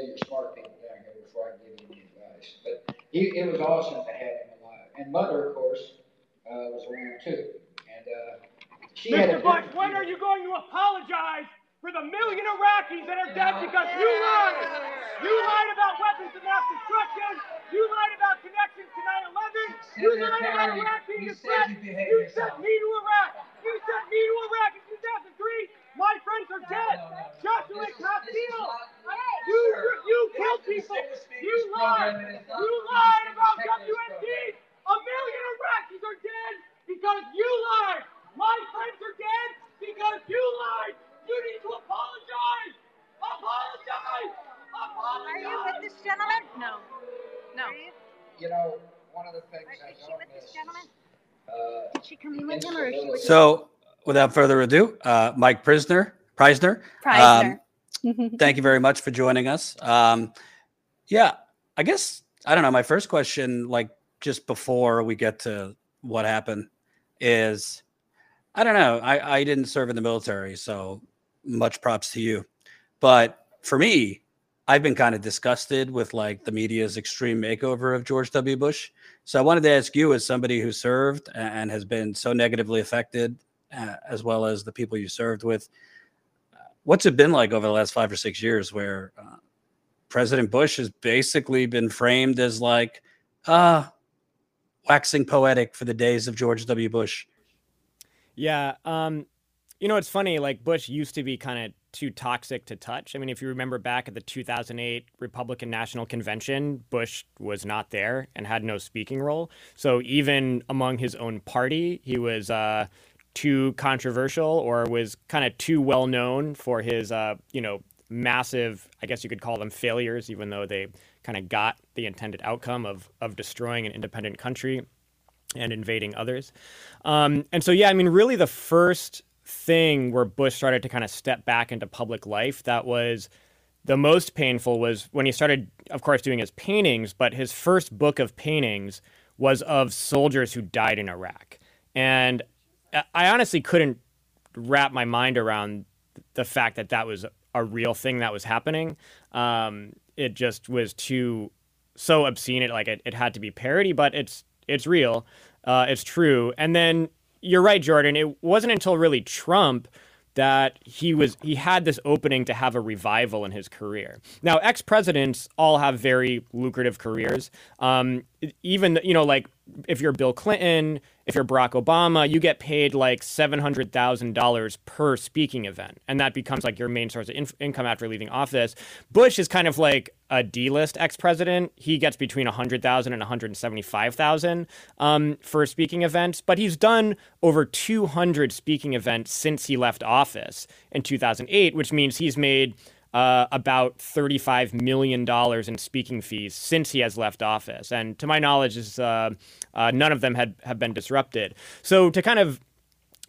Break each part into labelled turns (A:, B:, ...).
A: say your smart people down here before I give you any advice. But he, it was awesome to have him alive. And Mother, of course, uh, was around too. And uh, she
B: Mr. Bush,
A: different
B: when are you going to apologize for the million Iraqis that are dead because you lied? You lied about weapons of mass destruction. You lied about connections to 9/11. You lied about
A: Secretary,
B: Iraq being
A: you
B: a threat.
A: you behaved
B: You sent me to Iraq. You sent me to Iraq in 2003. My friends are dead.
A: no, no.
B: Joshua
A: This is- this is
B: Castile.
A: Not-
B: You you
A: this
B: killed people. You
A: program,
B: lied.
A: and it's not
B: You
A: the
B: lied about
A: checklist
B: WMD. A million Iraqis are dead because you lied. My friends are dead because you lied. You need to apologize. Apologize. Apologize.
C: Are you with this gentleman? No. No.
A: You know, one of the things
C: Are-
A: I
C: Is she with this gentleman?
A: uh,
C: Did she come in with him or is she with
D: So, without further ado, uh, Mike Prisner, Preisner,
E: Preisner.
D: um, thank you very much for joining us. Um, yeah, I guess I don't know. My first question, like just before we get to what happened, is I don't know. I, I didn't serve in the military, so much props to you. But for me, I've been kind of disgusted with like the media's extreme makeover of George W. Bush. So I wanted to ask you, as somebody who served and has been so negatively affected, uh, as well as the people you served with, what's it been like over the last five or six years where uh, President Bush has basically been framed as like, ah, waxing poetic for the days of George W. Bush?
F: Yeah. Um, you know, it's funny. Like Bush used to be kind of too toxic to touch. I mean, if you remember back at the 2008 Republican National Convention, Bush was not there and had no speaking role. So even among his own party, he was uh, too controversial or was kind of too well known for his, uh, you know, massive. I guess you could call them failures, even though they kind of got the intended outcome of of destroying an independent country and invading others. Um, and so, yeah, I mean, really the first thing where Bush started to kind of step back into public life that was the most painful was when he started, of course, doing his paintings, but his first book of paintings was of soldiers who died in Iraq. And I- honestly couldn't wrap my mind around the fact that that was a real thing that was happening. Um, it just was too so obscene. It like it, it had to be parody, but it's it's real. Uh, it's true. And then you're right, Jordan. It wasn't until really Trump that he was he had this opening to have a revival in his career. Now, ex presidents all have very lucrative careers. Um, even you know, like if you're Bill Clinton, if you're Barack Obama, you get paid like seven hundred thousand dollars per speaking event, and that becomes like your main source of inf- income after leaving office. Bush is kind of like a D-list ex-president. He gets between a hundred thousand and one hundred seventy-five thousand um, for speaking events, but he's done over two hundred speaking events since he left office in two thousand eight, which means he's made uh, about $35 million in speaking fees since he has left office. And to my knowledge, is, uh, uh, none of them had, have been disrupted. So to kind of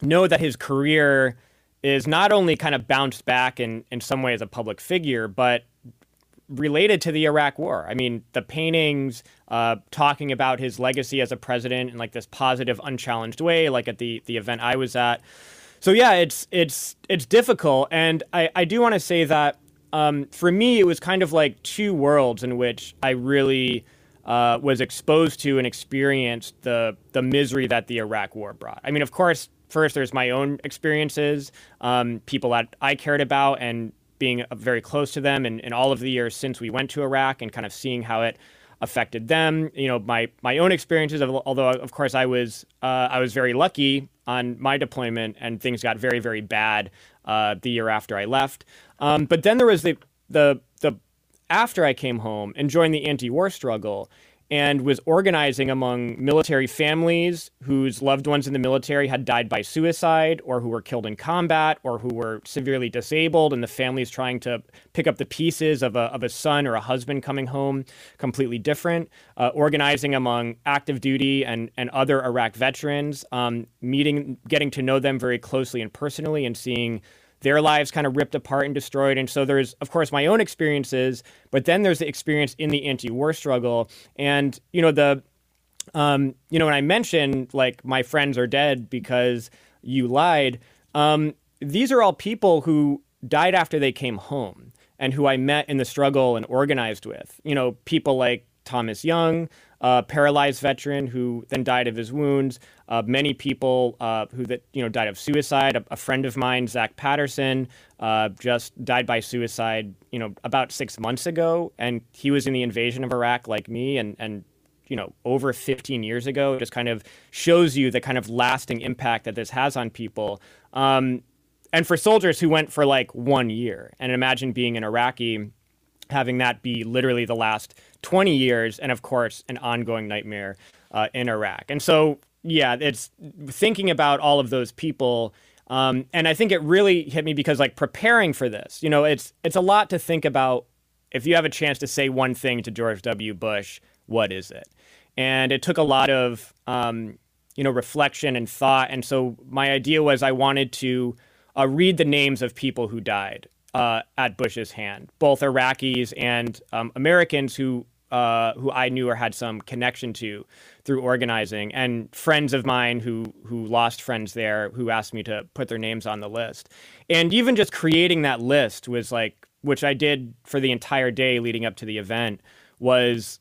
F: know that his career is not only kind of bounced back in, in some way as a public figure, but related to the Iraq War. I mean, the paintings uh, talking about his legacy as a president in like this positive, unchallenged way, like at the the event I was at. So yeah, it's it's it's difficult, and I I do want to say that um, for me it was kind of like two worlds in which I really. Uh, was exposed to and experienced the the misery that the Iraq War brought. I mean, of course, first there's my own experiences, um, people that I cared about, and being uh, very close to them, and, and all of the years since we went to Iraq, and kind of seeing how it affected them. You know, my my own experiences. Although, of course, I was uh, I was very lucky on my deployment, and things got very very bad uh, the year after I left. Um, but then there was the the the after I came home and joined the anti-war struggle and was organizing among military families whose loved ones in the military had died by suicide or who were killed in combat or who were severely disabled and the families trying to pick up the pieces of a, of a son or a husband coming home completely different uh, organizing among active duty and, and other iraq veterans um, meeting getting to know them very closely and personally and seeing their lives kind of ripped apart and destroyed. And so there's, of course, my own experiences, but then there's the experience in the anti-war struggle. And you know the, um, you know, when I mentioned like my friends are dead because you lied, um, these are all people who died after they came home. and who I met in the struggle and organized with. You know, people like Thomas Young, a paralyzed veteran who then died of his wounds. Uh, many people uh, who that you know died of suicide. A, a friend of mine, Zach Patterson, uh, just died by suicide. You know, about six months ago, and he was in the invasion of Iraq like me, and and you know over 15 years ago. It just kind of shows you the kind of lasting impact that this has on people. Um, and for soldiers who went for like one year, and imagine being an Iraqi having that be literally the last 20 years, and of course, an ongoing nightmare uh, in Iraq. And so, yeah, it's thinking about all of those people. Um, and I think it really hit me because, like, preparing for this, you know, it's it's a lot to think about. If you have a chance to say one thing to George W. Bush, what is it? And it took a lot of, um, you know, reflection and thought. And so my idea was I wanted to uh, read the names of people who died uh, at Bush's hand, both Iraqis and um, Americans who uh, who I knew or had some connection to through organizing, and friends of mine who who lost friends there who asked me to put their names on the list, and even just creating that list was like, which I did for the entire day leading up to the event, was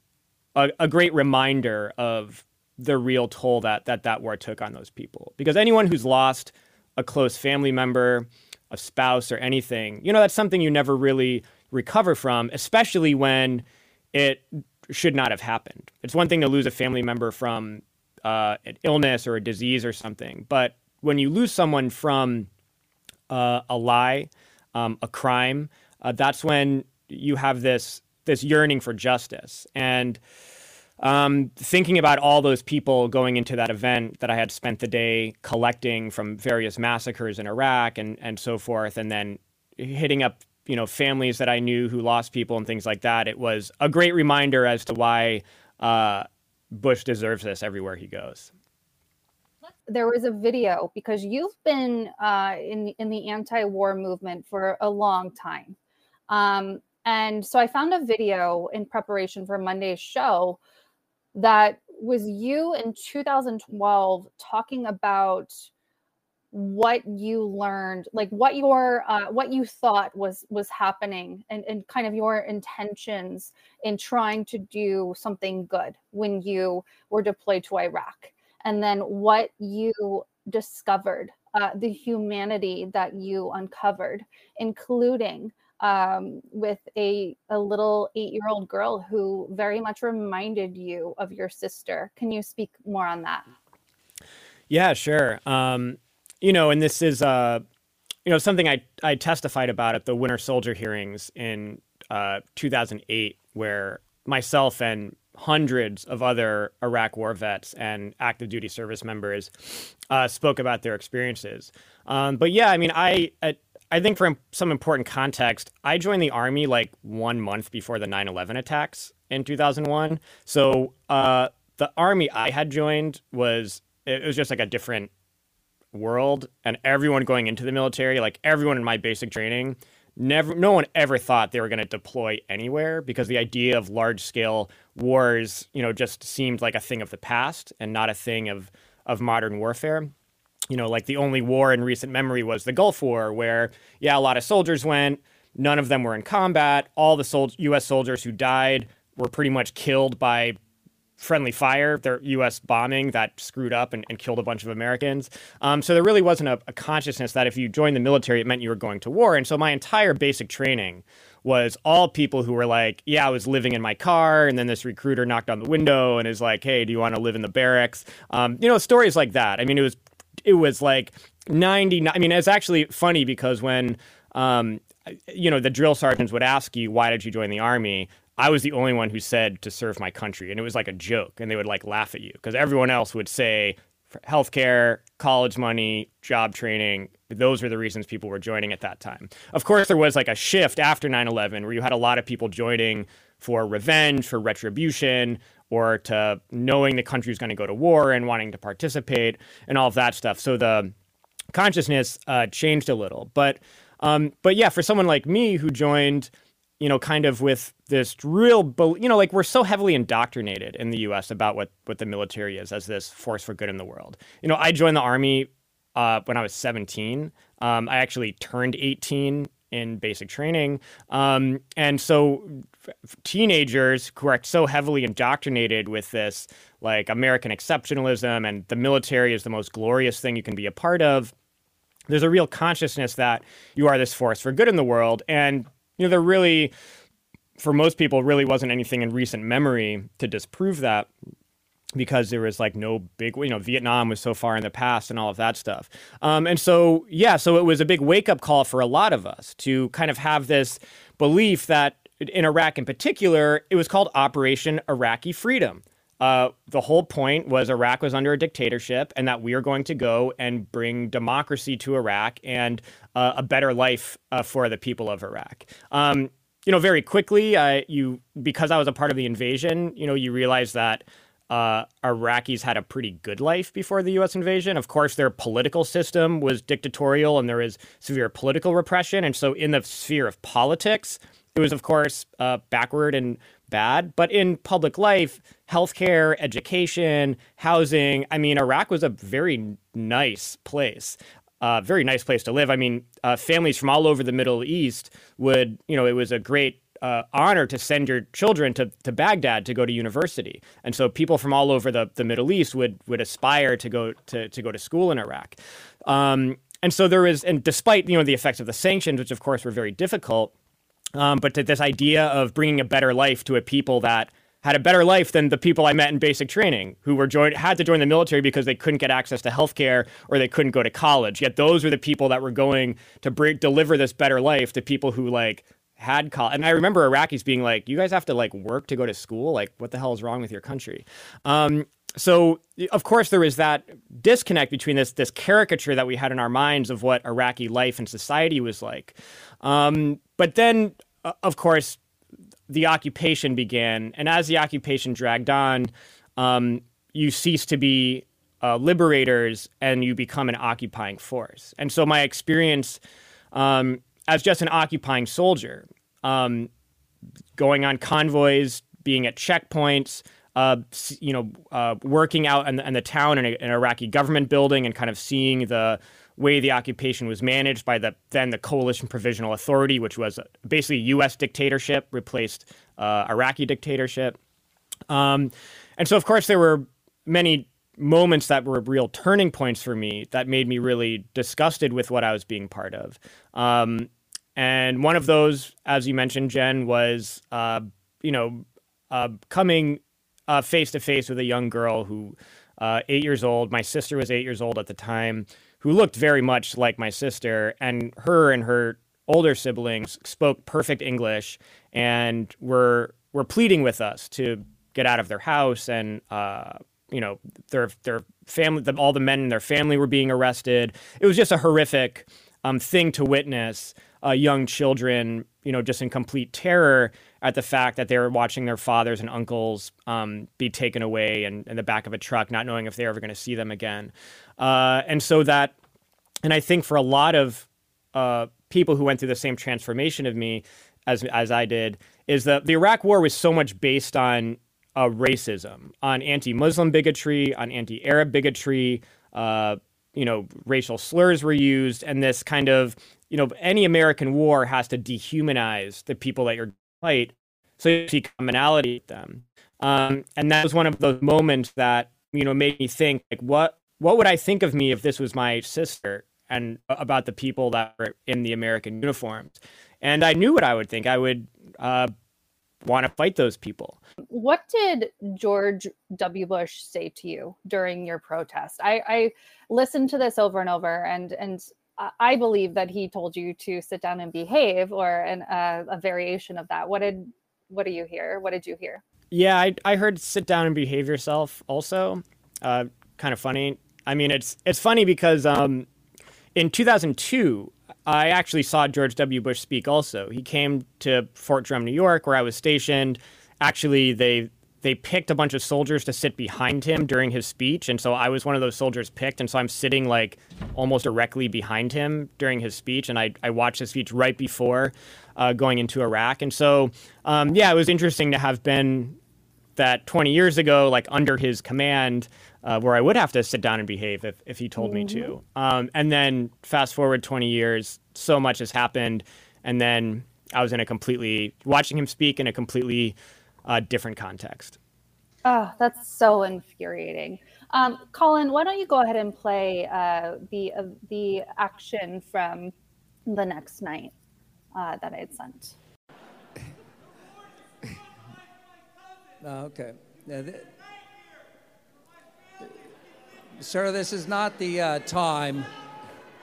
F: a, a great reminder of the real toll that that that war took on those people. Because anyone who's lost a close family member a spouse or anything, you know, that's something you never really recover from, especially when it should not have happened. It's one thing to lose a family member from uh, an illness or a disease or something, but when you lose someone from uh, a lie, um, a crime, uh, that's when you have this this yearning for justice and um, thinking about all those people going into that event that I had spent the day collecting from various massacres in Iraq and, and so forth, and then hitting up you know families that I knew who lost people and things like that, it was a great reminder as to why uh, Bush deserves this everywhere he goes.
C: There was a video because you've been uh, in in the anti-war movement for a long time, um, and so I found a video in preparation for Monday's show that was you in 2012 talking about what you learned like what your uh, what you thought was was happening and, and kind of your intentions in trying to do something good when you were deployed to iraq and then what you discovered uh, the humanity that you uncovered including um, with a, a little eight year old girl who very much reminded you of your sister. Can you speak more on that?
F: Yeah, sure. Um, you know, and this is, uh, you know, something I, I testified about at the Winter Soldier hearings in uh, 2008, where myself and hundreds of other Iraq war vets and active duty service members uh, spoke about their experiences. Um, but yeah, I mean, I at, I think for some important context, I joined the army like one month before the 9 11 attacks in 2001. So uh, the army I had joined was, it was just like a different world. And everyone going into the military, like everyone in my basic training, never, no one ever thought they were going to deploy anywhere because the idea of large scale wars, you know, just seemed like a thing of the past and not a thing of, of modern warfare you know, like the only war in recent memory was the Gulf War, where, yeah, a lot of soldiers went, none of them were in combat. All the sol- U.S. soldiers who died were pretty much killed by friendly fire, their U.S. bombing that screwed up and, and killed a bunch of Americans. Um, so there really wasn't a, a consciousness that if you joined the military, it meant you were going to war. And so my entire basic training was all people who were like, yeah, I was living in my car, and then this recruiter knocked on the window and is like, hey, do you want to live in the barracks? Um, you know, stories like that. I mean, it was it was like 99 i mean it's actually funny because when um, you know the drill sergeants would ask you why did you join the army? I was the only one who said to serve my country and it was like a joke and they would like laugh at you because everyone else would say healthcare college money job training. Those were the reasons people were joining at that time. Of course there was like a shift after 9-11 where you had a lot of people joining for revenge for retribution or to knowing the country is going to go to war and wanting to participate and all of that stuff. So the consciousness uh, changed a little, but um, but yeah, for someone like me who joined, you know, kind of with this real, you know, like we're so heavily indoctrinated in the U.S. about what what the military is as this force for good in the world. You know, I joined the army uh, when I was 17. Um, I actually turned 18 in basic training. Um, and so f- teenagers who are so heavily indoctrinated with this like American exceptionalism and the military is the most glorious thing you can be a part of. There's a real consciousness that you are this force for good in the world. And, you know, there really, for most people, really wasn't anything in recent memory to disprove that because there was like no big, you know, Vietnam was so far in the past and all of that stuff. Um, and so, yeah, so it was a big wake up call for a lot of us to kind of have this belief that in Iraq in particular, it was called Operation Iraqi Freedom. Uh, the whole point was Iraq was under a dictatorship and that we are going to go and bring democracy to Iraq and uh, a better life uh, for the people of Iraq. Um, you know, very quickly, you because I was a part of the invasion, you know, you realize that uh, Iraqis had a pretty good life before the U.S. invasion. Of course, their political system was dictatorial and there is severe political repression. And so, in the sphere of politics, it was, of course, uh, backward and bad. But in public life, healthcare, education, housing, I mean, Iraq was a very nice place. Uh, very nice place to live. I mean, uh, families from all over the Middle East would, you know, it was a great uh, honor to send your children to, to Baghdad to go to university. And so people from all over the, the Middle East would would aspire to go to, to go to school in Iraq. Um, and so there is, and despite you know the effects of the sanctions, which of course were very difficult, um, but to this idea of bringing a better life to a people that had a better life than the people I met in basic training who were joined had to join the military because they couldn't get access to healthcare or they couldn't go to college. Yet those were the people that were going to bring, deliver this better life to people who like had college. And I remember Iraqis being like, you guys have to like work to go to school. Like, what the hell is wrong with your country? Um, so of course there was that disconnect between this this caricature that we had in our minds of what Iraqi life and society was like. Um, but then, uh, of course, the occupation began, and as the occupation dragged on, um, you cease to be uh, liberators and you become an occupying force. And so my experience um, as just an occupying soldier, um, going on convoys, being at checkpoints, uh, you know, uh, working out in the, in the town in, an Iraqi government building and kind of seeing the way the occupation was managed by the then the Coalition Provisional Authority, which was basically U.S. dictatorship replaced uh, Iraqi dictatorship. Um, and so, of course, there were many moments that were real turning points for me that made me really disgusted with what I was being part of. Um, and one of those, as you mentioned, Jen, was uh, you know uh, coming face to face with a young girl who, uh, eight years old. My sister was eight years old at the time, who looked very much like my sister, and her and her older siblings spoke perfect English and were were pleading with us to get out of their house and uh, you know their their family the, all the men in their family were being arrested it was just a horrific um, thing to witness uh, young children, you know, just in complete terror at the fact that they were watching their fathers and uncles um, be taken away and in the back of a truck, not knowing if they're ever going to see them again. Uh, and so that, and I think for a lot of uh, people who went through the same transformation of me as as I did, is that the Iraq War was so much based on uh, racism, on anti-Muslim bigotry, on anti-Arab bigotry. Uh, you know, racial slurs were used, and this kind of you know, any American war has to dehumanize the people that you're fight, so you see commonality with them. Um, and that was one of those moments that you know made me think, like, what what would I think of me if this was my sister, and about the people that were in the American uniforms? And I knew what I would think. I would uh, want to fight those people.
C: What did George W. Bush say to you during your protest? I, I listened to this over and over, and and I believe that he told you to sit down and behave, or an, uh, a variation of that. What did what do you hear? What did you hear?
F: Yeah, I I heard sit down and behave yourself. Also, uh, kind of funny. I mean, it's it's funny because um, in 2002, I actually saw George W. Bush speak. Also, he came to Fort Drum, New York, where I was stationed. Actually, they they picked a bunch of soldiers to sit behind him during his speech. And so I was one of those soldiers picked. And so I'm sitting like almost directly behind him during his speech. And I, I watched his speech right before uh, going into Iraq. And so, um, yeah, it was interesting to have been that 20 years ago, like under his command, uh, where I would have to sit down and behave if, if he told mm-hmm. me to. Mm-hmm. Um, and then fast forward 20 years, so much has happened. and then I was in a completely watching him speak in a completely uh, different context.
C: Oh, that's so infuriating. Um, Colin, why don't you go ahead and play uh, the uh, the action from the next night uh, that I had sent.
E: okay. th- sir, this is not the uh, time.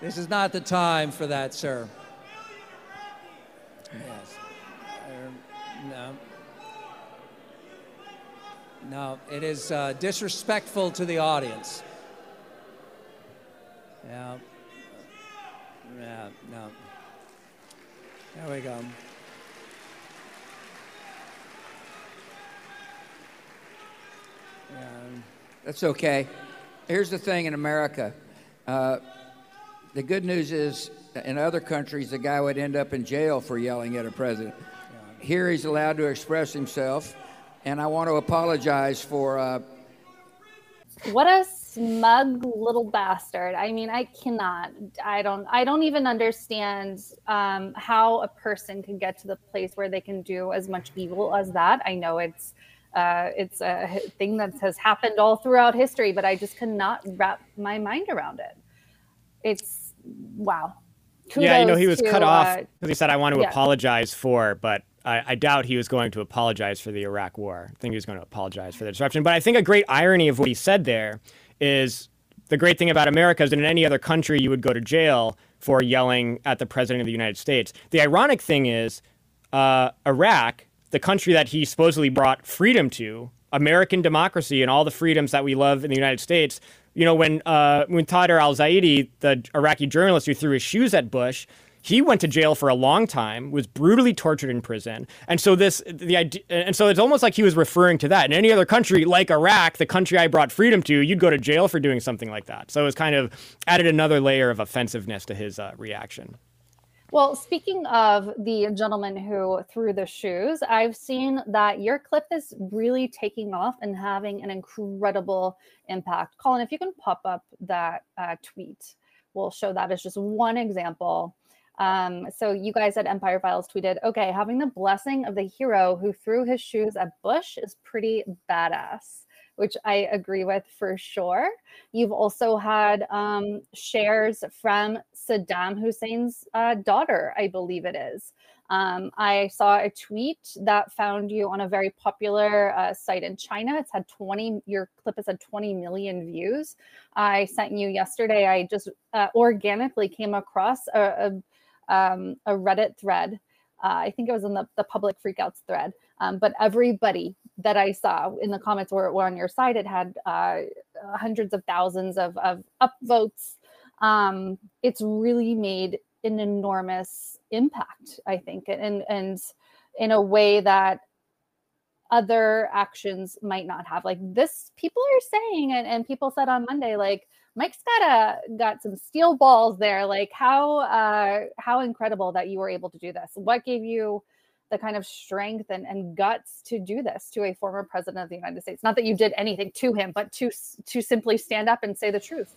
E: This is not the time for that, sir. Yes. Uh, no. No, it is uh, disrespectful to the audience. Yeah. Yeah, no. There we go.
A: Yeah. That's okay. Here's the thing in America. Uh, the good news is, in other countries, the guy would end up in jail for yelling at a president. Here, he's allowed to express himself, and I want to apologize for. Uh,
C: what a smug little bastard! I mean, I cannot. I don't. I don't even understand um, how a person can get to the place where they can do as much evil as that. I know it's. Uh, it's a thing that has happened all throughout history, but I just cannot wrap my mind around it. It's wow.
F: Kudos yeah, you know, he was to, cut off because uh, he said, I want to yeah. apologize for, but I, I, doubt he was going to apologize for the Iraq war. I think he was going to apologize for the disruption. But I think a great irony of what he said there is the great thing about America is that in any other country, you would go to jail for yelling at the president of the United States. The ironic thing is, uh, Iraq, the country that he supposedly brought freedom to, American democracy and all the freedoms that we love in the United States, you know, when uh, al Zaidi, the Iraqi journalist who threw his shoes at Bush, he went to jail for a long time, was brutally tortured in prison, and so this the idea, and so it's almost like he was referring to that. In any other country like Iraq, the country I brought freedom to, you'd go to jail for doing something like that. So it was kind of added another layer of offensiveness to his uh, reaction.
C: Well, speaking of the gentleman who threw the shoes, I've seen that your clip is really taking off and having an incredible impact. Colin, if you can pop up that uh, tweet, we'll show that as just one example. Um, so you guys at Empire Files tweeted, okay, having the blessing of the hero who threw his shoes at Bush is pretty badass which I agree with for sure. You've also had um, shares from Saddam Hussein's uh, daughter, I believe it is. Um, I saw a tweet that found you on a very popular uh, site in China. It's had 20, your clip has had 20 million views. I sent you yesterday, I just uh, organically came across a, a, um, a Reddit thread. Uh, I think it was in the, the public freakouts thread. Um, but everybody that I saw in the comments were, were on your side. It had uh, hundreds of thousands of, of upvotes. Um, it's really made an enormous impact, I think, and and in a way that other actions might not have. Like this, people are saying, and, and people said on Monday, like Mike's got a got some steel balls there. Like how uh, how incredible that you were able to do this. What gave you the kind of strength and, and guts to do this to a former president of the United States. Not that you did anything to him, but to to simply stand up and say the truth.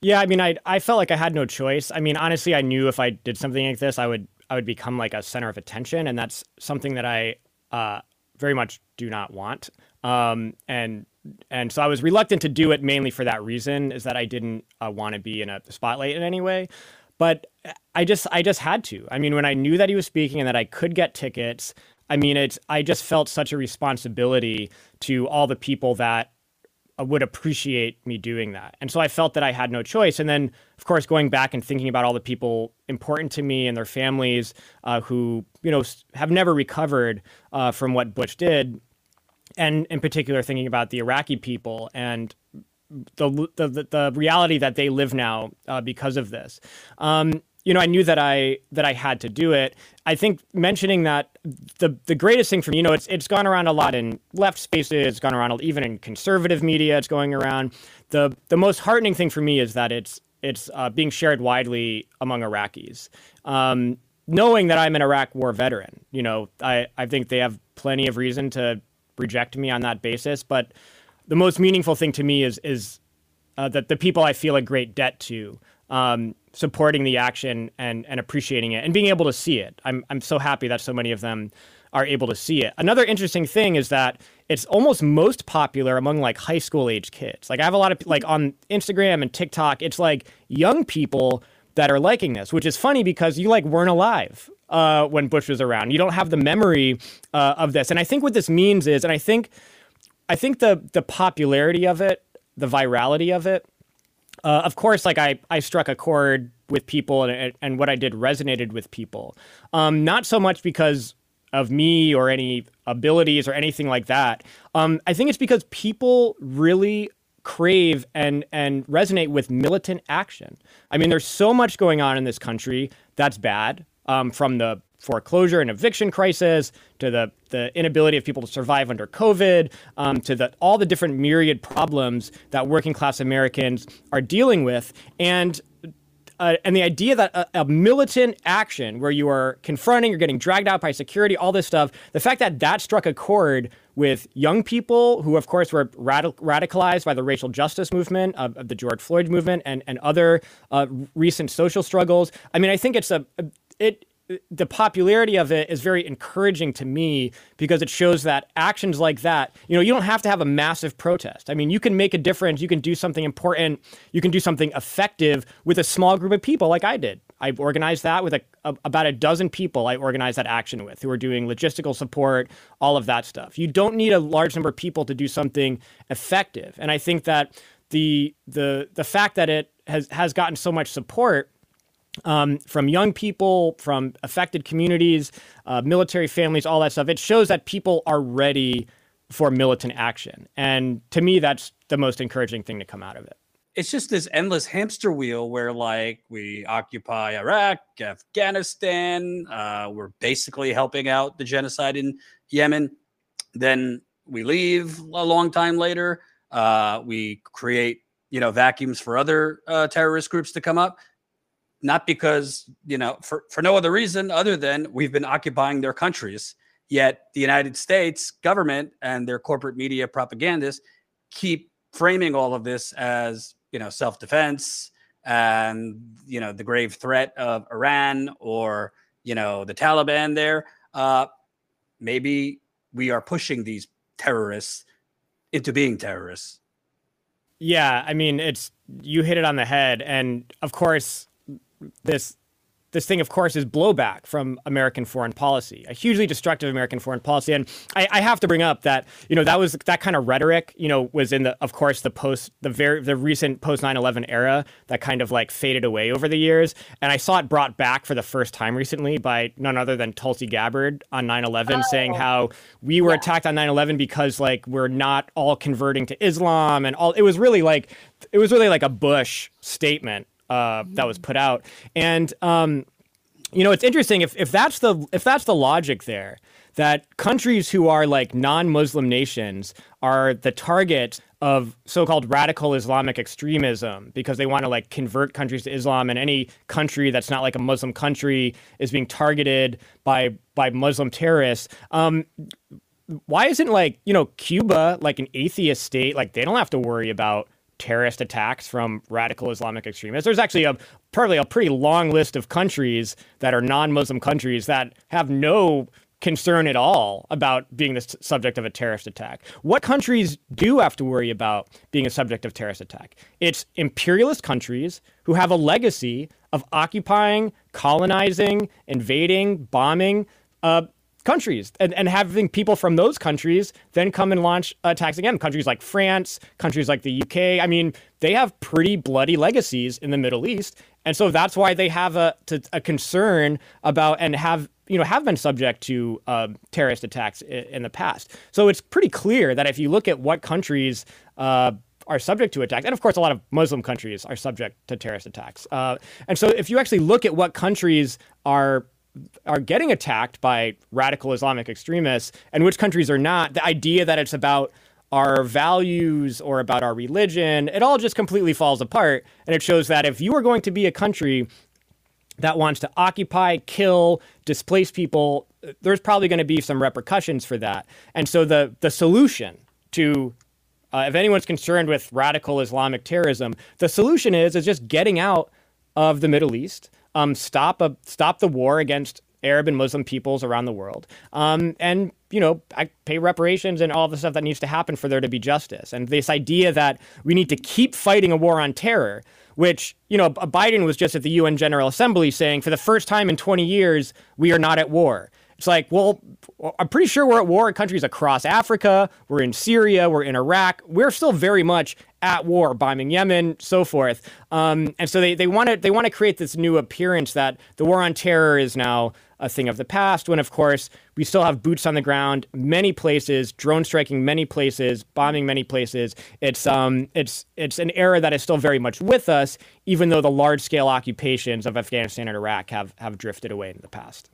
F: Yeah, I mean, I I felt like I had no choice. I mean, honestly, I knew if I did something like this, I would I would become like a center of attention, and that's something that I uh, very much do not want. Um, and and so I was reluctant to do it mainly for that reason, is that I didn't uh, want to be in a spotlight in any way. But I just I just had to. I mean, when I knew that he was speaking and that I could get tickets, I mean, it's I just felt such a responsibility to all the people that uh, would appreciate me doing that. And so I felt that I had no choice. And then, of course, going back and thinking about all the people important to me and their families uh, who, you know, have never recovered uh, from what Bush did, and in particular thinking about the Iraqi people and the the, the reality that they live now uh, because of this. Um, you know, I knew that I that I had to do it. I think mentioning that the the greatest thing for me, you know, it's it's gone around a lot in left spaces, it's gone around even in conservative media, it's going around. The the most heartening thing for me is that it's it's uh, being shared widely among Iraqis. Um, knowing that I'm an Iraq war veteran, you know, I, I think they have plenty of reason to reject me on that basis, but the most meaningful thing to me is is uh, that the people I feel a great debt to um, supporting the action and and appreciating it and being able to see it. I'm I'm so happy that so many of them are able to see it. Another interesting thing is that it's almost most popular among like high school age kids. Like I have a lot of like on Instagram and TikTok, it's like young people that are liking this, which is funny because you like weren't alive uh, when Bush was around. You don't have the memory uh, of this, and I think what this means is, and I think, I think the the popularity of it, the virality of it, uh, of course, like I I struck a chord with people, and and what I did resonated with people. Um, not so much because of me or any abilities or anything like that. Um, I think it's because people really crave and and resonate with militant action. I mean, there's so much going on in this country that's bad, um, from the foreclosure and eviction crisis to the the inability of people to survive under COVID um, to the all the different myriad problems that working class Americans are dealing with, and uh, and the idea that a, a, militant action where you are confronting, you're getting dragged out by security, all this stuff, the fact that that struck a chord with young people who, of course, were radic- radicalized by the racial justice movement, of, of the George Floyd movement, and, and other uh, recent social struggles. I mean, I think it's a, it, the popularity of it is very encouraging to me because it shows that actions like that, you know, you don't have to have a massive protest. I mean, you can make a difference, you can do something important, you can do something effective with a small group of people like I did. I organized that with a, a, about a dozen people I organized that action with who are doing logistical support, all of that stuff. You don't need a large number of people to do something effective. And I think that the the the fact that it has has gotten so much support um, from young people, from affected communities, uh, military families, all that stuff. It shows that people are ready for militant action. And to me, that's the most encouraging thing to come out of it.
D: It's just this endless hamster wheel where, like, we occupy Iraq, Afghanistan, uh, we're basically helping out the genocide in Yemen. Then we leave a long time later. Uh, we create, you know, vacuums for other uh, terrorist groups to come up not because you know for, for no other reason other than we've been occupying their countries. Yet the united states government and their corporate media propagandists keep framing all of this as you know self-defense and you know the grave threat of iran or you know the taliban there. Uh maybe we are pushing these terrorists into being terrorists.
F: Yeah i mean it's you hit it on the head. And of course this this thing, of course, is blowback from American foreign policy, a hugely destructive American foreign policy. And I, I, have to bring up that you know that was that kind of rhetoric, you know, was in the, of course, the post the very the recent post 9/11 era that kind of like faded away over the years. And I saw it brought back for the first time recently by none other than Tulsi Gabbard on 9/11, oh. saying how we were yeah. attacked on 9/11 because like we're not all converting to Islam and all. It was really like it was really like a Bush statement uh, that was put out. And um, you know, it's interesting if if that's the if that's the logic there that countries who are like non-Muslim nations are the target of so-called radical Islamic extremism because they want to like convert countries to Islam and any country that's not like a Muslim country is being targeted by by Muslim terrorists. Um, why isn't like you know Cuba like an atheist state? Like they don't have to worry about terrorist attacks from radical Islamic extremists. There's actually a probably a pretty long list of countries that are non-Muslim countries that have no concern at all about being the subject of a terrorist attack. What countries do have to worry about being a subject of terrorist attack? It's imperialist countries who have a legacy of occupying, colonizing, invading, bombing uh, countries and, and having people from those countries then come and launch attacks again. Countries like France, countries like the UK. I mean, they have pretty bloody legacies in the Middle East. And so that's why they have a, to, a concern about and have you know have been subject to uh, terrorist attacks in, in, the past. So it's pretty clear that if you look at what countries uh, are subject to attacks, and of course a lot of Muslim countries are subject to terrorist attacks. Uh, and so if you actually look at what countries are are getting attacked by radical Islamic extremists and which countries are not, the idea that it's about our values or about our religion, it all just completely falls apart. And it shows that if you are going to be a country that wants to occupy, kill, displace people, there's probably going to be some repercussions for that. And so the the solution to uh, if anyone's concerned with radical Islamic terrorism, the solution is is just getting out of the Middle East, um, stop a stop the war against Arab and Muslim peoples around the world, um, and you know, pay reparations and all the stuff that needs to happen for there to be justice. And this idea that we need to keep fighting a war on terror, which you know, Biden was just at the UN General Assembly saying, for the first time in 20 years, we are not at war. It's like, well, I'm pretty sure we're at war in countries across Africa. We're in Syria. We're in Iraq. We're still very much at war, bombing Yemen, so forth. Um, and so they they want to they want to create this new appearance that the war on terror is now a thing of the past. When of course we still have boots on the ground, many places, drone striking many places, bombing many places. It's um it's it's an era that is still very much with us, even though the large scale occupations of Afghanistan and Iraq have have drifted away in the past.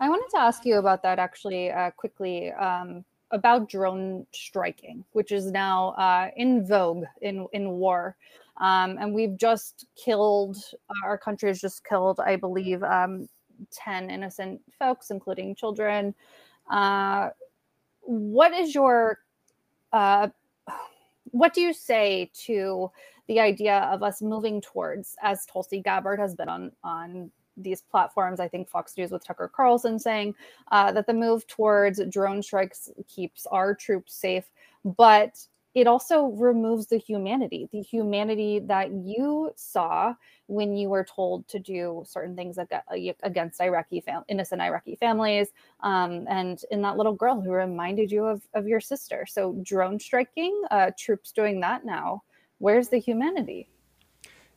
C: I wanted to ask you about that actually uh, quickly um, about drone striking, which is now uh, in vogue in in war. Um, and we've just killed, our country has just killed, I believe, um, 10 innocent folks, including children. Uh, what is your, uh, what do you say to the idea of us moving towards, as Tulsi Gabbard has been on, on these platforms. I think Fox News with Tucker Carlson saying uh, that the move towards drone strikes keeps our troops safe, but it also removes the humanity, the humanity that you saw when you were told to do certain things against Iraqi fam- innocent Iraqi families, um, and in that little girl who reminded you of, of your sister. So drone striking, uh, troops doing that now. Where's the humanity?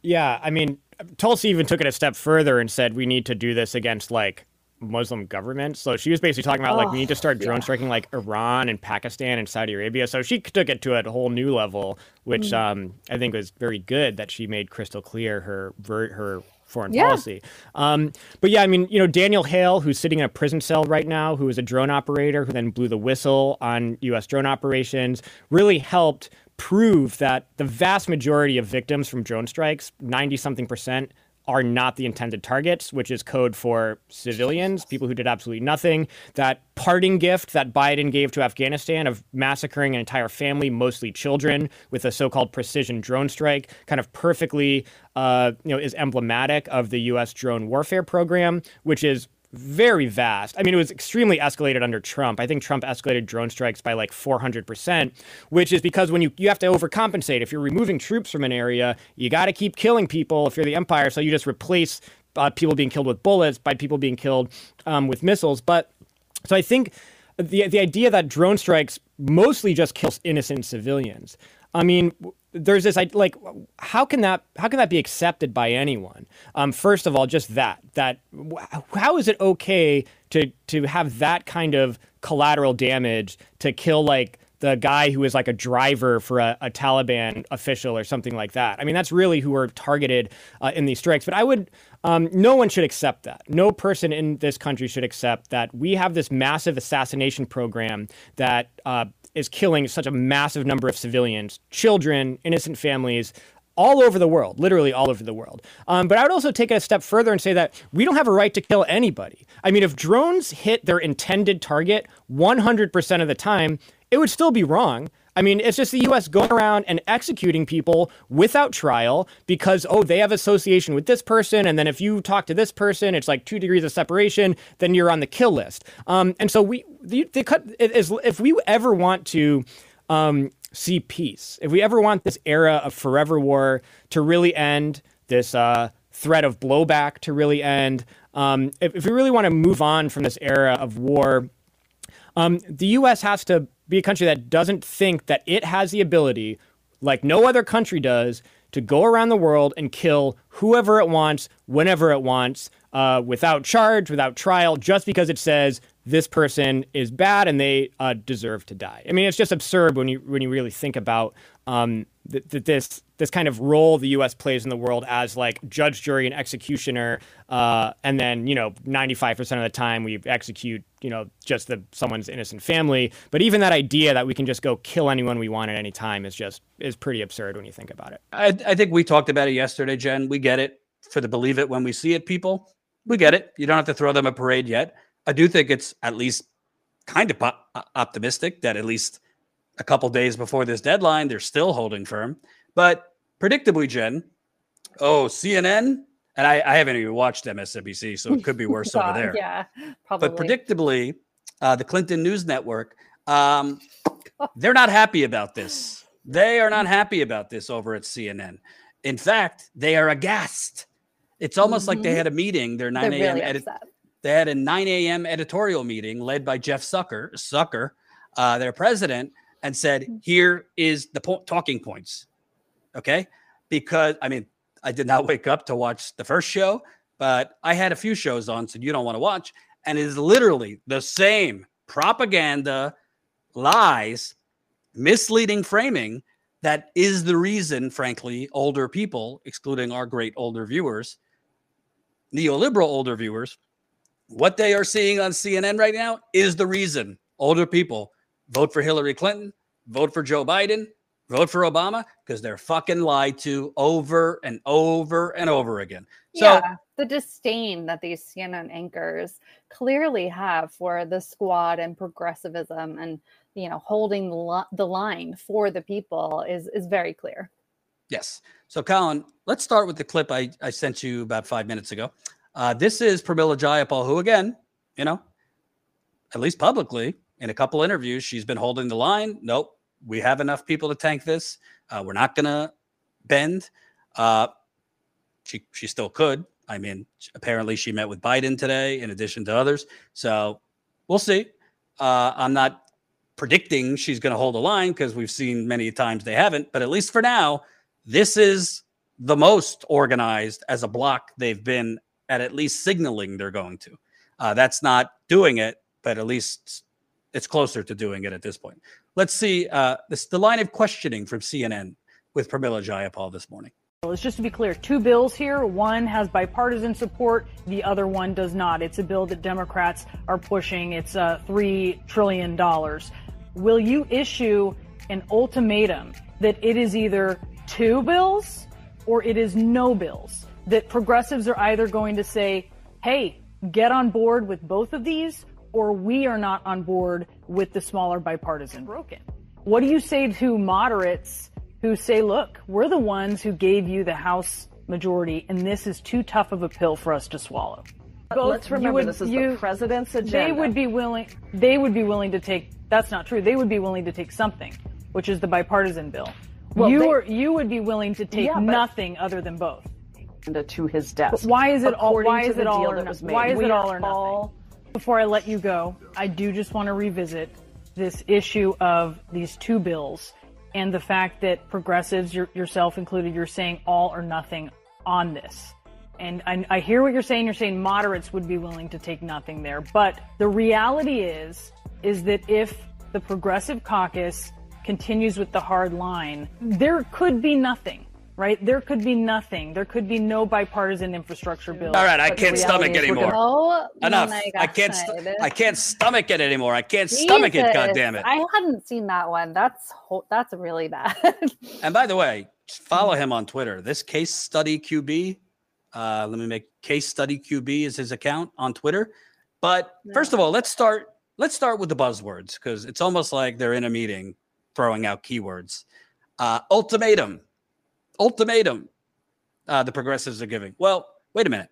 F: Yeah, I mean, Tulsi even took it a step further and said we need to do this against like Muslim governments. So she was basically talking about oh, like we need to start drone yeah. striking like Iran and Pakistan and Saudi Arabia. So she took it to a whole new level, which mm. um, I think was very good that she made crystal clear her her foreign yeah. policy. Um, but yeah, I mean, you know, Daniel Hale, who's sitting in a prison cell right now, who was a drone operator who then blew the whistle on U.S. drone operations, really helped prove that the vast majority of victims from drone strikes, 90 something percent, are not the intended targets, which is code for civilians, people who did absolutely nothing. That parting gift that Biden gave to Afghanistan of massacring an entire family, mostly children, with a so-called precision drone strike, kind of perfectly, uh, you know, is emblematic of the U.S. drone warfare program, which is very vast. I mean, it was extremely escalated under Trump. I think Trump escalated drone strikes by like 400%, which is because when you, you have to overcompensate. If you're removing troops from an area, you got to keep killing people if you're the empire. So you just replace uh, people being killed with bullets by people being killed um, with missiles. But so I think the, the idea that drone strikes mostly just kills innocent civilians. I mean, there's this like how can that how can that be accepted by anyone um, first of all just that that how is it okay to to have that kind of collateral damage to kill like the guy who is like a driver for a, a Taliban official or something like that. I mean, that's really who are targeted uh, in these strikes. But I would, um, no one should accept that. No person in this country should accept that we have this massive assassination program that uh, is killing such a massive number of civilians, children, innocent families, all over the world, literally all over the world. Um, but I would also take it a step further and say that we don't have a right to kill anybody. I mean, if drones hit their intended target 100% of the time, it would still be wrong. I mean, it's just the US going around and executing people without trial because, oh, they have association with this person. And then if you talk to this person, it's like two degrees of separation, then you're on the kill list. Um, and so we, they, they cut, if we ever want to um, see peace, if we ever want this era of forever war to really end, this uh, threat of blowback to really end, um, if, if we really want to move on from this era of war, um, the U.S. has to be a country that doesn't think that it has the ability, like no other country does, to go around the world and kill whoever it wants, whenever it wants, uh, without charge, without trial, just because it says this person is bad and they uh, deserve to die. I mean, it's just absurd when you when you really think about um, th- th- this this kind of role the U.S. plays in the world as like judge, jury, and executioner, uh, and then you know, ninety five percent of the time we execute you know just the someone's innocent family. But even that idea that we can just go kill anyone we want at any time is just is pretty absurd when you think about it.
D: I, I think we talked about it yesterday, Jen. We get it for the believe it when we see it people. We get it. You don't have to throw them a parade yet. I do think it's at least kind of optimistic that at least a couple days before this deadline, they're still holding firm. But predictably, Jen, oh, CNN and I, I haven't even watched MSNBC, so it could be worse over there.
C: Yeah, probably.
D: But predictably, uh, the Clinton News Network, um, they're not happy about this. They are not happy about this over at CNN. In fact, they are aghast. It's almost like they
C: Mhm.
D: had a meeting. Their
C: They're
D: 9 a.m.
C: really
D: edit- they had a 9 a.m. editorial meeting led by Jeff Sucker, Sucker, uh, their president, and said,
C: Mm.
D: "Here is the po- talking points." Okay, because I mean, I did not wake up to watch the first show, but I had a few shows on, so you don't want to watch, and it is literally the same propaganda, lies, misleading framing that is the reason, frankly, older people, excluding our great older viewers, neoliberal older viewers, what they are seeing on CNN right now is the reason older people vote for Hillary Clinton, vote for Joe Biden, vote for Obama because they're fucking lied to over and over and over again. So
C: yeah, the disdain that these CNN anchors clearly have for the squad and progressivism and you know holding the, line for the people is is very clear.
D: Yes. So, Colin, let's start with the clip I, I sent you about five minutes ago. Uh, this is Pramila Jayapal, who, again, you know, at least publicly, in a couple interviews, she's been holding the line. Nope, we have enough people to tank this. Uh, we're not going to bend. Uh, she she still could. I mean, apparently she met with Biden today, in addition to others. So we'll see. Uh, I'm not predicting she's going to hold a line because we've seen many times they haven't. But at least for now, this is the most organized as a block they've been at at least signaling they're going to. Uh, that's not doing it, but at least it's closer to doing it at this point. Let's see uh, this the line of questioning from CNN with Pramila Jayapal this morning.
G: It's just to be clear, two bills here. One has bipartisan support. The other one does not. It's a bill that Democrats are pushing. It's uh, $3 trillion. Will you issue an ultimatum that it is either two bills or it is no bills? That progressives are either going to say, hey, get on board with both of these, or we are not on board with the smaller bipartisan broken. What do you say to moderates who say, look, we're the ones who gave you the House majority, and this is too tough of a pill for us to swallow? Both-
H: Let's remember
G: would-
H: this is
G: you-
H: the president's agenda.
G: They would be willing. They would be willing to take. That's not true. They would be willing to take something, which is the bipartisan bill.
H: Well,
G: you
H: they-
G: are. You would be willing to take
H: Yeah,
G: nothing other than both.
H: to his desk.
G: But why is it all? Why is it all or no- Why is
H: We
G: it all or nothing?
H: all-
G: Before I let you go, I do just want to revisit this issue of these two bills and the fact that progressives, your, yourself included, you're saying all or nothing on this. And I, I hear what you're saying. You're saying moderates would be willing to take nothing there. But the reality is, is that if the progressive caucus continues with the hard line, there could be nothing, right? There could be nothing. There could be no bipartisan infrastructure bill.
D: All right, I can't stomach
H: reality is we're
D: anymore.
C: Oh,
D: Enough. I can't. St- I can't stomach it anymore. I can't stomach it. God damn it!
C: I hadn't seen that one. That's ho- that's really bad.
D: And by the way, follow him on Twitter. This case study QB. Uh, let me make case study QB is his account on Twitter. But first of all, let's start. Let's start with the buzzwords because it's almost like they're in a meeting throwing out keywords. Uh, ultimatum, ultimatum. Uh, the progressives are giving. Well, wait a minute.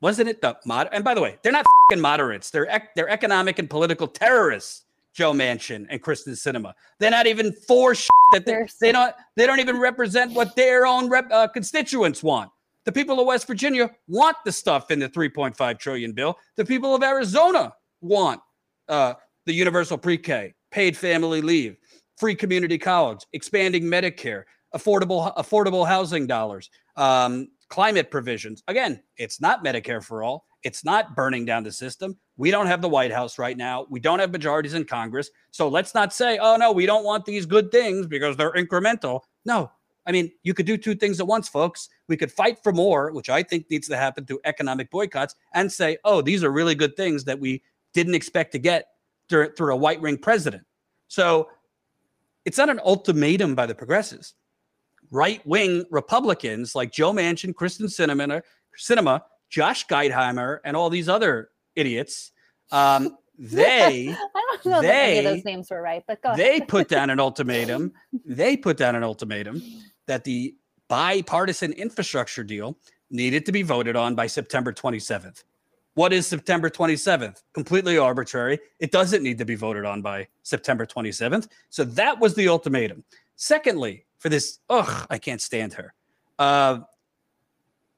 D: Wasn't it the mod? And by the way, they're not moderates. They're ec- they're economic and political terrorists. Joe Manchin and Kyrsten Sinema. They're not even for shit that they, they don't they don't even represent what their own rep, uh, constituents want. The people of West Virginia want the stuff in the 3.5 trillion bill. The people of Arizona want uh, the universal pre-K, paid family leave, free community college, expanding Medicare, affordable affordable housing dollars, um, climate provisions. Again, it's not Medicare for all. It's not burning down the system. We don't have the White House right now. We don't have majorities in Congress. So let's not say, oh no, we don't want these good things because they're incremental. No, I mean, you could do two things at once, folks. We could fight for more, which I think needs to happen through economic boycotts, and say, oh, these are really good things that we didn't expect to get through, through a white ring president. So it's not an ultimatum by the progressives. Right wing Republicans like Joe Manchin, Kyrsten Sinema, Sinema, Josh Geitheimer, and all these other idiots, um, they
C: I don't know that any of
D: They-
C: those names were right, but go
D: they put down an ultimatum. They put down an ultimatum that the bipartisan infrastructure deal needed to be voted on by September 27th. What is September 27th? Completely arbitrary. It doesn't need to be voted on by September 27th. So that was the ultimatum. Secondly, for this, ugh, I can't stand her. Uh,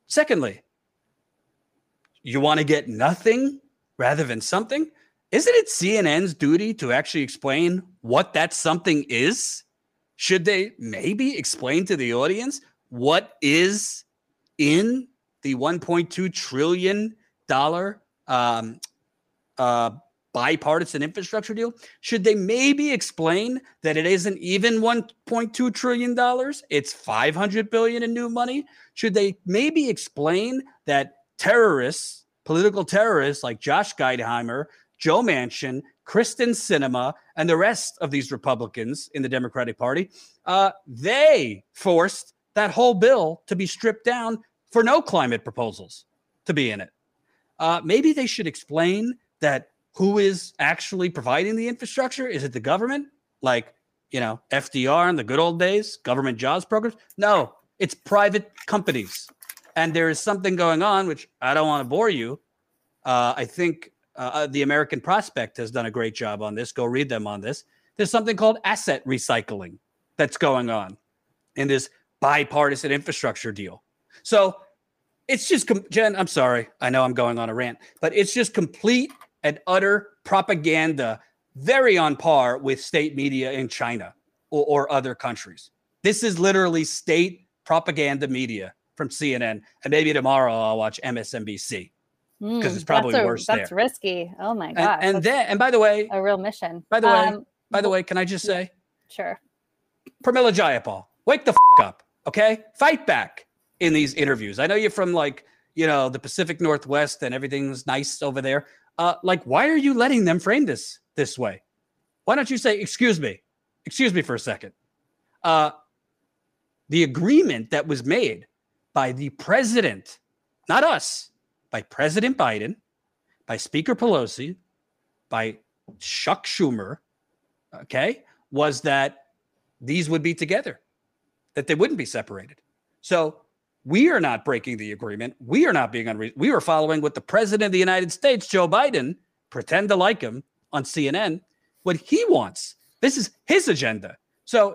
D: secondly, you want to get nothing rather than something? Isn't it CNN's duty to actually explain what that something is? Should they maybe explain to the audience what is in the 1.2 trillion dollar um, uh, bipartisan infrastructure deal? Should they maybe explain that it isn't even 1.2 trillion dollars? It's 500 billion in new money. Should they maybe explain that terrorists, political terrorists like Josh Gottheimer, Joe Manchin, Kyrsten Sinema, and the rest of these Republicans in the Democratic Party, uh, they forced that whole bill to be stripped down for no climate proposals to be in it. Uh, maybe they should explain that who is actually providing the infrastructure? Is it the government? Like, you know, FDR in the good old days, government jobs programs? No, it's private companies. And there is something going on, which I don't want to bore you. Uh, I think uh, uh, the American Prospect has done a great job on this. Go read them on this. There's something called asset recycling that's going on in this bipartisan infrastructure deal. So it's just, Jen, I'm sorry. I know I'm going on a rant, but it's just complete and utter propaganda, very on par with state media in China or, or other countries. This is literally state propaganda media from CNN. And maybe tomorrow I'll watch MSNBC because it's probably
C: that's a,
D: worse
C: That's
D: there.
C: risky. Oh my god.
D: And, and then, and by the way,
C: a real mission.
D: by the way,
C: Um,
D: by the way, can I just say,
C: sure.
D: Pramila Jayapal, wake the f- up, okay? Fight back in these interviews. I know you're from like, you know, the Pacific Northwest and everything's nice over there. Uh, like, why are you letting them frame this this way? Why don't you say, excuse me, excuse me for a second? Uh, the agreement that was made by the president, not us, by President Biden, by Speaker Pelosi, by Chuck Schumer, okay, was that these would be together, that they wouldn't be separated. So we are not breaking the agreement. We are not being unreasonable. We are following what the president of the United States, Joe Biden, pretend to like him on CNN, what he wants. This is his agenda. So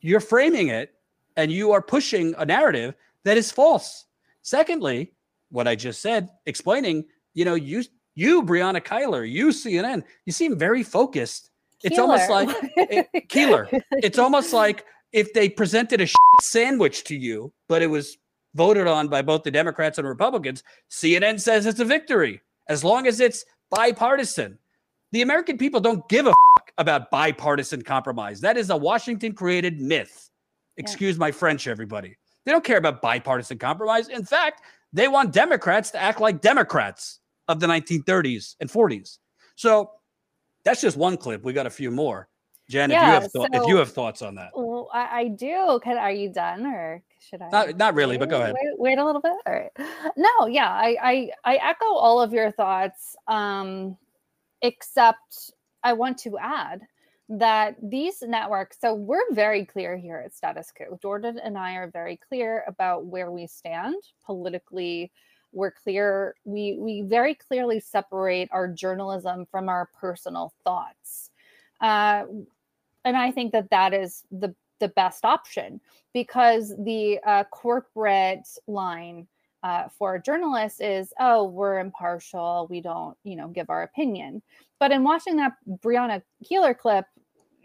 D: you're framing it and you are pushing a narrative that is false. Secondly, what I just said, explaining, you know, you you Brianna Kyler, you CNN, you seem very focused. It's almost like it, Keilar. It's almost like if they presented a shit sandwich to you, but it was voted on by both the Democrats and Republicans, CNN says it's a victory as long as it's bipartisan. The American people don't give a fuck about bipartisan compromise. That is a Washington created myth. Excuse my French, everybody. They don't care about bipartisan compromise. In fact, they want Democrats to act like Democrats of the 1930s and 40s. So that's just one clip. We got a few more. Jen, if you
C: Yeah,
D: have thought if you have thoughts on that.
C: Well, I, I do. Can are you done or should I?
D: Not not really, but go ahead.
C: Wait, wait a little bit. All right. No, yeah, I, I I echo all of your thoughts. Um, except I want to add that these networks. So we're very clear here at Status Quo. Jordan and I are very clear about where we stand politically. We're clear. We we very clearly separate our journalism from our personal thoughts. Uh, and I think that that is the the best option because the uh, corporate line uh, for journalists is, oh, we're impartial. We don't, you know, give our opinion. But in watching that Brianna Keilar clip,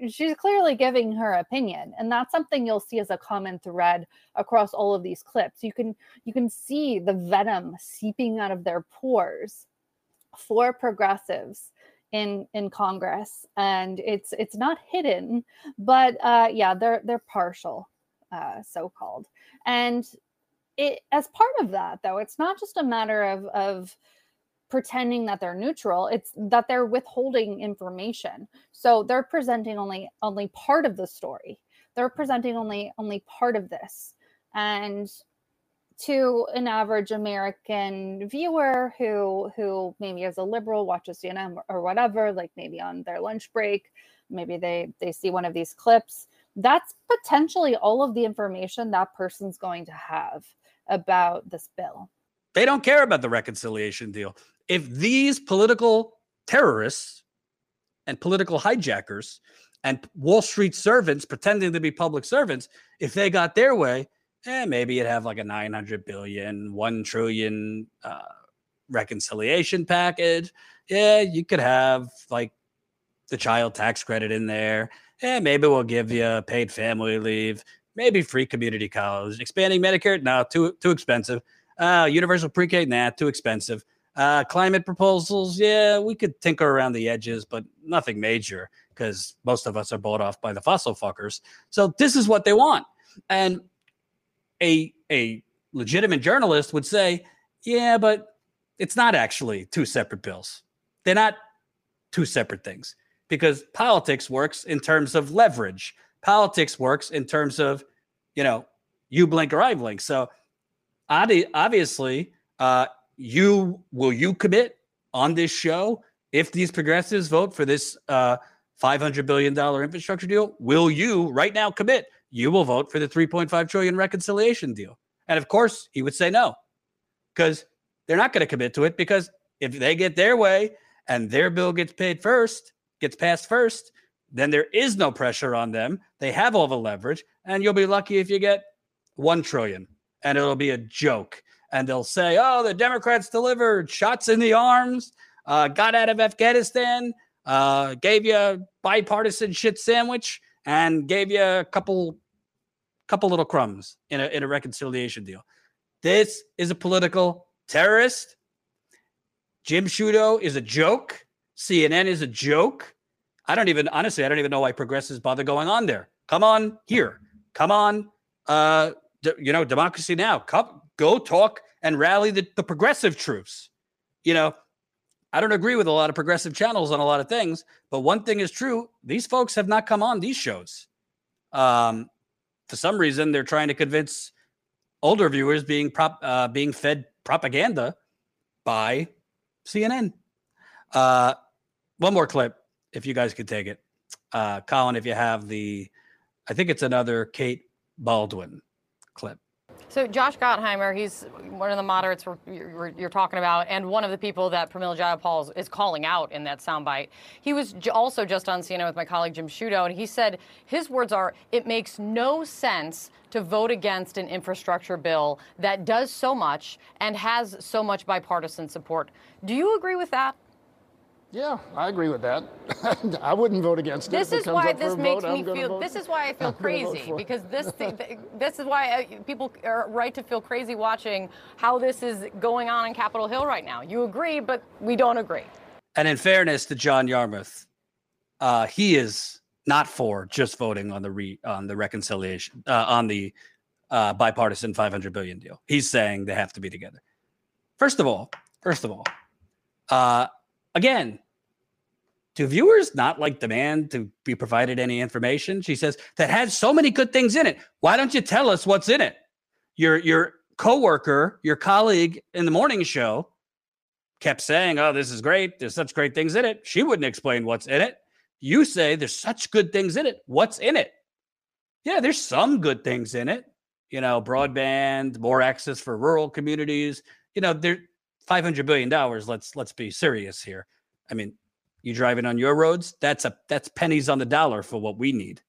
C: she's clearly giving her opinion, and that's something you'll see as a common thread across all of these clips. You can you can see the venom seeping out of their pores for progressives in in Congress, and it's it's not hidden, but uh, yeah, they're they're partial, uh, so called, and it as part of that though, it's not just a matter of of pretending that they're neutral it's that they're withholding information. So they're presenting only only part of the story. They're presenting only only part of this. And to an average American viewer who who maybe as a liberal watches CNN or whatever, like maybe on their lunch break, maybe they they see one of these clips. That's potentially all of the information that person's going to have. about this bill.
D: They don't care about the reconciliation deal. If these political terrorists and political hijackers and Wall Street servants pretending to be public servants, if they got their way, eh, maybe you'd have like a 900 billion, 1 trillion uh, reconciliation package. Yeah, you could have like the child tax credit in there. Yeah, maybe we'll give you paid family leave, maybe free community college, expanding Medicare. No, too too expensive. Uh, universal pre-K, nah, too expensive. Uh, climate proposals, yeah, we could tinker around the edges, but nothing major because most of us are bought off by the fossil fuckers. So this is what they want, and a a legitimate journalist would say, yeah, but it's not actually two separate bills. They're not two separate things because politics works in terms of leverage. Politics works in terms of, you know, you blink or I blink. So obviously, uh, you will you commit on this show if these progressives vote for this uh, 500 billion dollar infrastructure deal? Will you right now commit? You will vote for the 3.5 trillion reconciliation deal. And of course, he would say no, because they're not going to commit to it. Because if they get their way and their bill gets paid first, gets passed first, then there is no pressure on them. They have all the leverage, and you'll be lucky if you get 1 trillion and it'll be a joke. And they'll say, oh, the Democrats delivered shots in the arms, uh, got out of Afghanistan, uh, gave you a bipartisan shit sandwich, and gave you a couple couple little crumbs in a, in a reconciliation deal. This is a political terrorist. Jim Sciutto is a joke. CNN is a joke. I don't even honestly, I don't even know why progressives bother going on there. Come on here. Come on. Uh, d- you know, democracy now. Come, go talk and rally the, the progressive troops. You know, I don't agree with a lot of progressive channels on a lot of things, but one thing is true: these folks have not come on these shows. Um, for some reason, they're trying to convince older viewers being prop uh, being fed propaganda by CNN. Uh, one more clip, if you guys could take it, uh, Colin. If you have the, I think it's another Kate Bolduan clip.
H: So Josh Gottheimer, he's one of the moderates you're, talking about, and one of the people that Pramila Jayapal is calling out in that soundbite. He was also just on CNN with my colleague Jim Sciutto, and he said his words are, "It makes no sense to vote against an infrastructure bill that does so much and has so much bipartisan support." Do you agree with that?
I: Yeah, I agree with that. I wouldn't vote against
H: this
I: it.
H: This is why this makes vote, me feel. This is why I feel crazy because this this is why I, people are right to feel crazy watching how this is going on in Capitol Hill right now. You agree, but we don't agree.
D: And in fairness to John Yarmuth, uh, he is not for just voting on the re, on the reconciliation uh, on the uh, bipartisan 500 billion deal. He's saying they have to be together. First of all, first of all, uh, again, do viewers not like demand to be provided any information? She says that has so many good things in it. Why don't you tell us what's in it? Your your coworker, your colleague in the morning show kept saying, "Oh, this is great. There's such great things in it." She wouldn't explain what's in it. You say there's such good things in it. What's in it? Yeah, there's some good things in it. You know, broadband, more access for rural communities. You know, there 500 billion dollars let's let's be serious here. I mean you driving on your roads that's a that's pennies on the dollar for what we need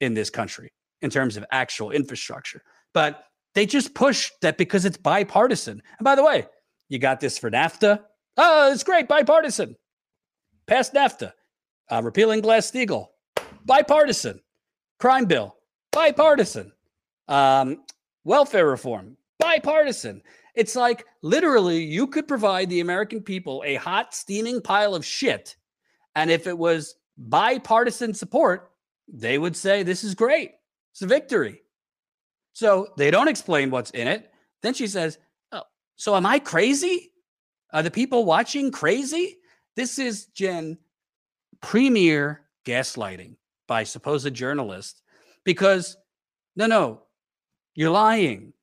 D: in this country in terms of actual infrastructure. But they just push that because it's bipartisan. And by the way you got this for nafta. Oh it's great bipartisan. Pass nafta. Uh, repealing glass-steagall. Bipartisan. Crime bill. Bipartisan. Um, welfare reform. Bipartisan it's like literally you could provide the American people a hot, steaming pile of shit. And if it was bipartisan support, they would say, This is great. It's a victory. So they don't explain what's in it. Then she says, Oh, so am I crazy? Are the people watching crazy? This is Jen premier gaslighting by supposed journalists because no, no, you're lying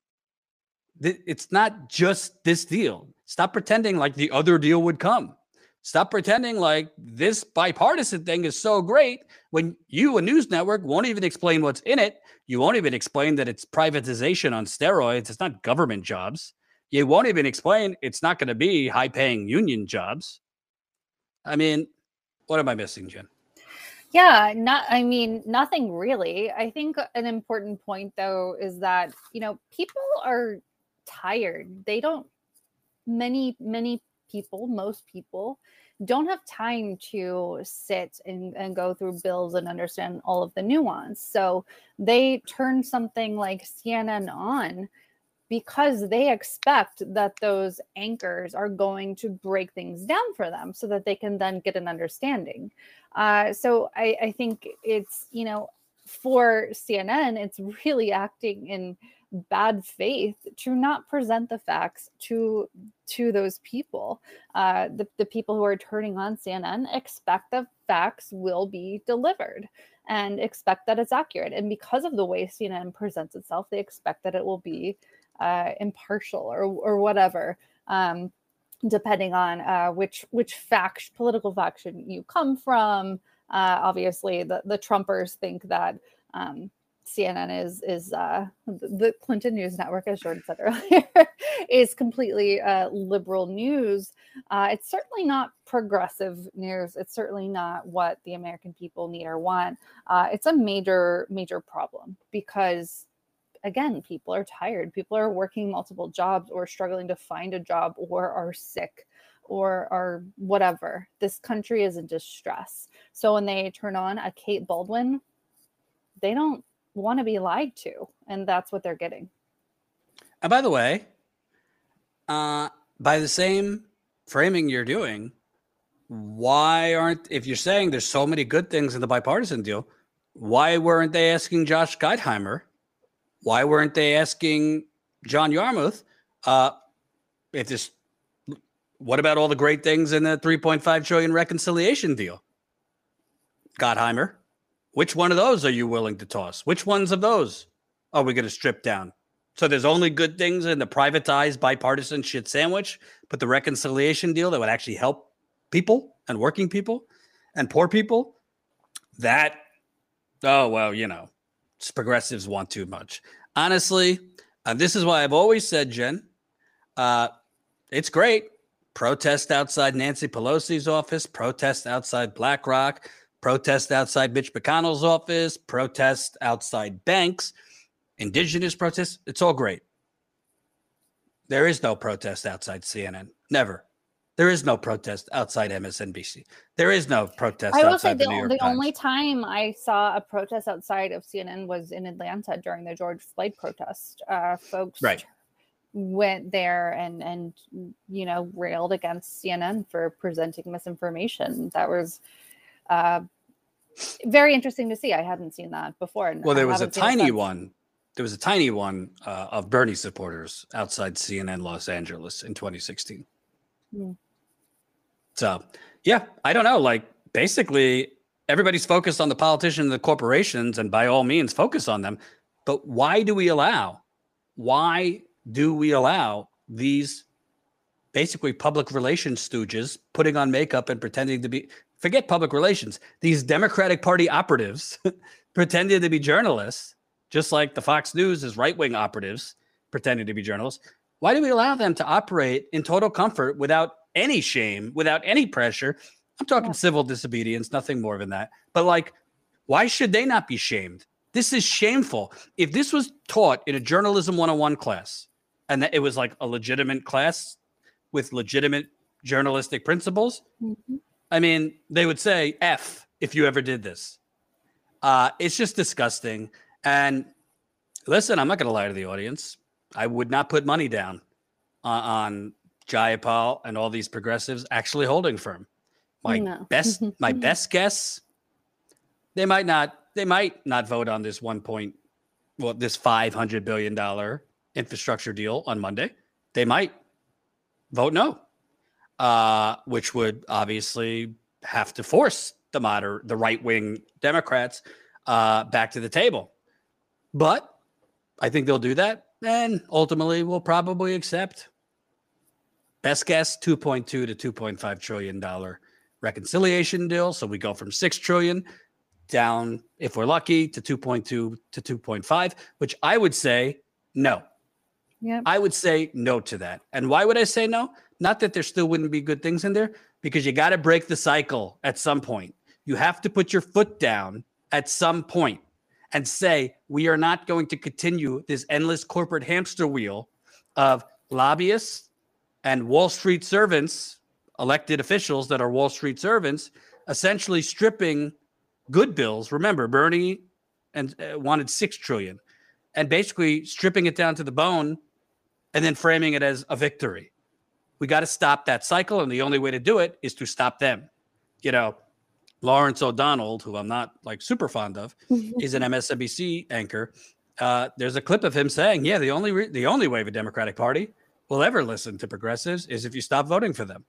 D: it's not just this deal. Stop pretending like the other deal would come. Stop pretending like this bipartisan thing is so great when you, a news network, won't even explain what's in it. You won't even explain that it's privatization on steroids. It's not government jobs. You won't even explain it's not going to be high paying union jobs. I mean, what am I missing, Jen?
C: Yeah, not I mean nothing really. I think an important point though is that, you know, people are tired. They don't many many people, most people don't have time to sit and, and go through bills and understand all of the nuance. So they turn something like CNN on because they expect that those anchors are going to break things down for them so that they can then get an understanding. Uh, so I, I think it's, you know, for CNN, it's really acting in bad faith to not present the facts to to those people. Uh, the, the people who are turning on CNN expect the facts will be delivered and expect that it's accurate. And because of the way CNN presents itself, they expect that it will be uh, impartial or or whatever. Um, depending on uh, which which fact political faction you come from. Uh, obviously, the the Trumpers think that um, CNN is is uh, the Clinton News Network, as Jordan said earlier, is completely uh, liberal news. Uh, it's certainly not progressive news. It's certainly not what the American people need or want. Uh, it's a major major problem because again, people are tired. People are working multiple jobs or struggling to find a job or are sick or are whatever. This country is in distress. So when they turn on a Kate Bolduan, they don't want to be lied to. And that's what they're getting.
D: And by the way, uh, by the same framing you're doing, why aren't, if you're saying there's so many good things in the bipartisan deal, why weren't they asking Josh Gottheimer why weren't they asking John Yarmuth uh, if this? What about all the great things in the 3.5 trillion reconciliation deal? Gottheimer, which one of those are you willing to toss? Which ones of those are we going to strip down? So there's only good things in the privatized bipartisan shit sandwich, but the reconciliation deal that would actually help people and working people and poor people, that, oh, well, you know, progressives want too much. Honestly, uh, this is why I've always said, Jen, uh, it's great. Protest outside Nancy Pelosi's office, protest outside BlackRock, protest outside Mitch McConnell's office, protest outside banks, indigenous protests. It's all great. There is no protest outside CNN. Never. There is no protest outside MSNBC. There is no protest.
C: I will say
D: the,
C: the, the only time I saw a protest outside of CNN was in Atlanta during the George Floyd protest. Uh, folks
D: right.
C: went there and and you know railed against CNN for presenting misinformation. That was uh, very interesting to see. I hadn't seen that before.
D: Well, there was a tiny one. There was a tiny one uh, of Bernie supporters outside CNN Los Angeles in 2016. Mm. So, yeah, I don't know. Like, basically, everybody's focused on the politicians and the corporations, and by all means, focus on them. But why do we allow? Why do we allow these basically public relations stooges putting on makeup and pretending to be? Forget public relations. These Democratic Party operatives pretending to be journalists, just like the Fox News is right wing operatives pretending to be journalists. Why do we allow them to operate in total comfort without any shame, without any pressure? I'm talking yeah. civil disobedience, nothing more than that. But like, why should they not be shamed? This is shameful. If this was taught in a journalism 101 class and that it was like a legitimate class with legitimate journalistic principles, mm-hmm. I mean, they would say F if you ever did this. Uh, it's just disgusting. And listen, I'm not going to lie to the audience. I would not put money down on, on Jayapal and all these progressives actually holding firm. My no. best, my best guess, they might not. They might not vote on this one point, well, this five hundred billion dollar infrastructure deal on Monday. They might vote no, uh, which would obviously have to force the moder the right wing Democrats uh, back to the table. But I think they'll do that and ultimately we'll probably accept best guess 2.2 to 2.5 trillion dollar reconciliation deal. So we go from 6 trillion down, if we're lucky, to 2.2 to 2.5, which I would say no.
C: Yeah.
D: I would say no to that. And why would I say no? Not that there still wouldn't be good things in there, because you got to break the cycle at some point. You have to put your foot down at some point and say, we are not going to continue this endless corporate hamster wheel of lobbyists and Wall Street servants, elected officials that are Wall Street servants, essentially stripping good bills. Remember, Bernie and uh, wanted 6 trillion and basically stripping it down to the bone and then framing it as a victory. We got to stop that cycle. And the only way to do it is to stop them. You know, Lawrence O'Donnell, who I'm not like super fond of, is an MSNBC anchor. Uh, there's a clip of him saying, "Yeah, the only re- the only way the Democratic Party will ever listen to progressives is if you stop voting for them."